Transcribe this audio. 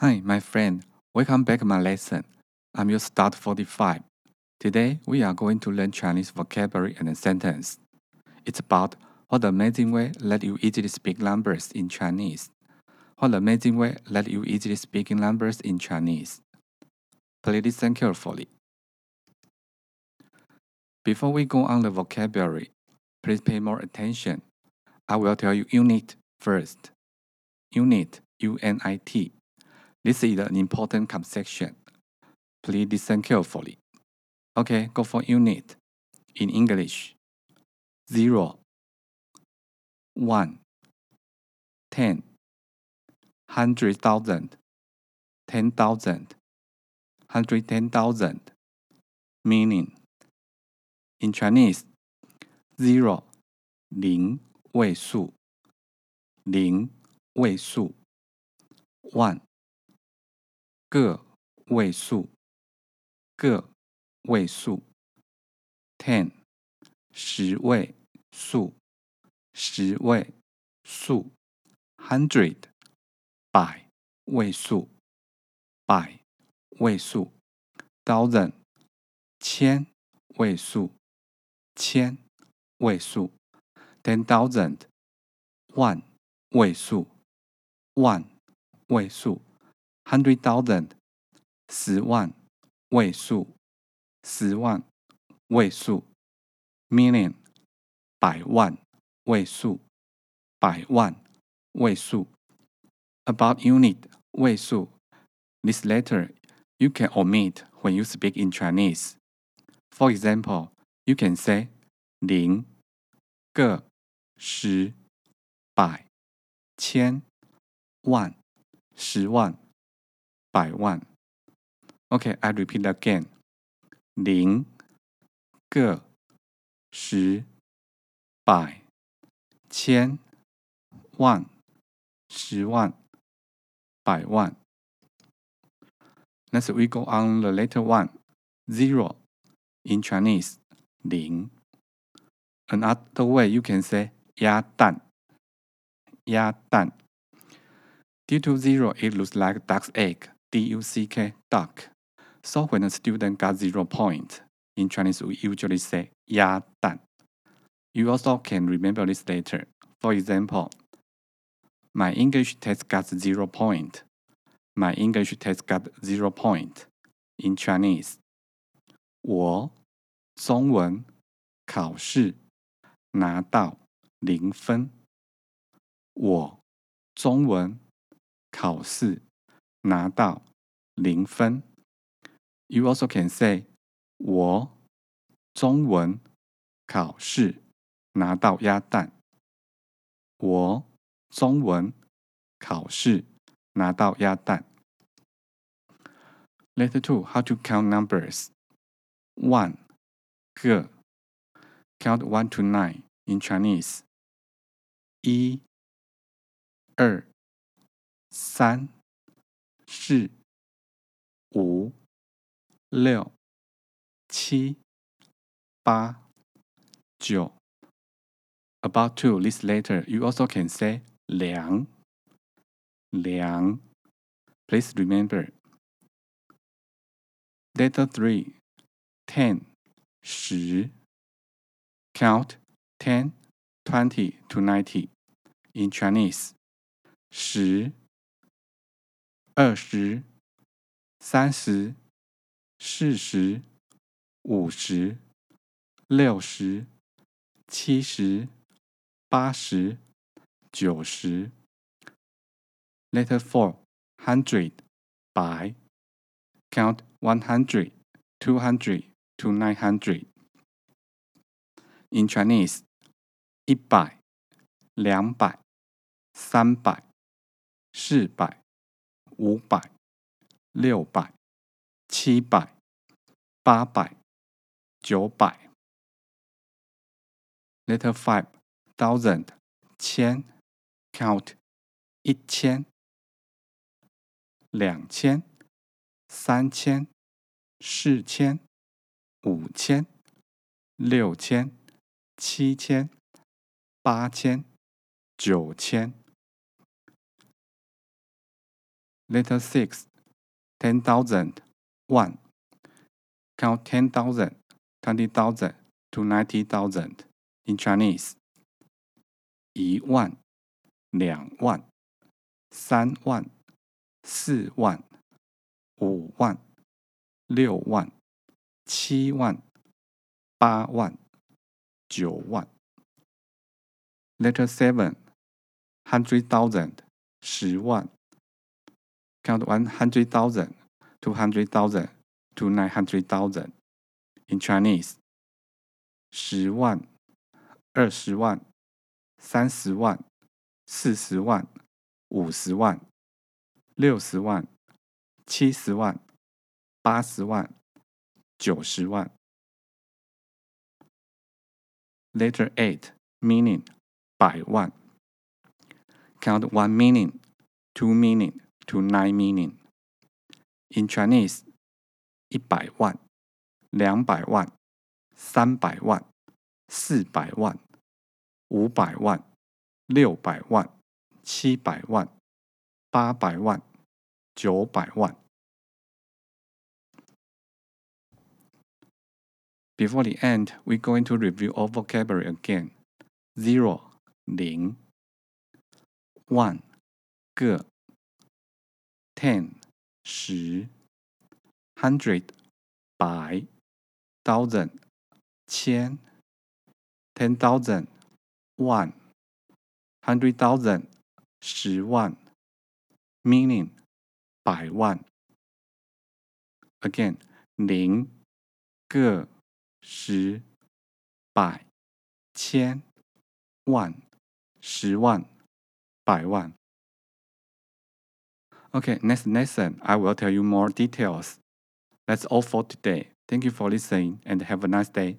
Hi, my friend. Welcome back to my lesson. I'm your start 45. Today, we are going to learn Chinese vocabulary and a sentence. It's about what the amazing way let you easily speak numbers in Chinese. What the amazing way let you easily speak numbers in Chinese. Please listen carefully. Before we go on the vocabulary, please pay more attention. I will tell you unit first. Unit, U-N-I-T. This is an important concept. Please listen carefully. Okay, go for unit. In English, zero, one, ten, hundred thousand, ten thousand, hundred ten thousand. Meaning, in Chinese, zero 零位数，零位数，one 个位数，个位数，ten 十位数，十位数，hundred 百位数，百位数，thousand 千位数，千位数，ten thousand 万位数，万位数。，hundred thousand 十万位数，十万位数，million 百万位数，百万位数。About unit 位数，this letter you can omit when you speak in Chinese. For example, you can say 零、个、十、百、千、万、十万、 百万。Okay, I repeat again. 零、个、十、百、千、万、十万、百万。Next, we go on the letter one, zero in Chinese, 零。Another way you can say 鸭蛋，鸭蛋。Due to zero, it looks like duck's egg, D-U-C-K, duck. So when a student got zero point, in Chinese we usually say 鸭蛋. You also can remember this later. For example, my English test got zero point. My English test got zero point. In Chinese, 我中文考试拿到零分。我中文考试 拿到零分。You also can say 我中文考试拿到鸭蛋。我中文考试拿到鸭蛋。Letter two, how to count numbers. One, 个 count one to nine in Chinese. 一、二、三、 四、五、六、七、八、九。About two, this later, you also can say 两、两。Please remember. Letter three, ten, 十。Count ten, twenty to ninety in Chinese. 十、 二十、三十、四十、五十、六十、七十、八十、九十。Letter four, hundred, 百。Count one hundred, two hundred to nine hundred. In Chinese, 一百、两百、三百、四百、五百、六百、七百、八百、九百。Letter five, thousand, 千，count 一千、两千、三千、四千、五千、六千。七千、八千、九千。Letter six, ten thousand, one. Count ten thousand, twenty thousand to ninety thousand in Chinese. 一万、两万、三万、四万、五万、六万、七万、八万、九万。Letter seven, hundred thousand, 十万。 Count one hundred thousand, two hundred thousand to nine hundred thousand in Chinese. 十万、二十万、三十万、四十万、五十万、六十万、七十万、八十万、九十万。Letter eight, meaning 百万。Count one meaning, two meaning to nine meaning. In Chinese, 一百万、两百万、三百万、四百万、五百万、六百万、七百万、八百万、九百万。Before the end, we're going to review our vocabulary again. Zero 零，one 个 ，ten 十，hundred 百，thousand 千，ten thousand 万，hundred thousand 十万，million 百万。Again 零个十百千万。十万、百万。 Okay, next lesson, I will tell you more details. That's all for today. Thank you for listening and have a nice day.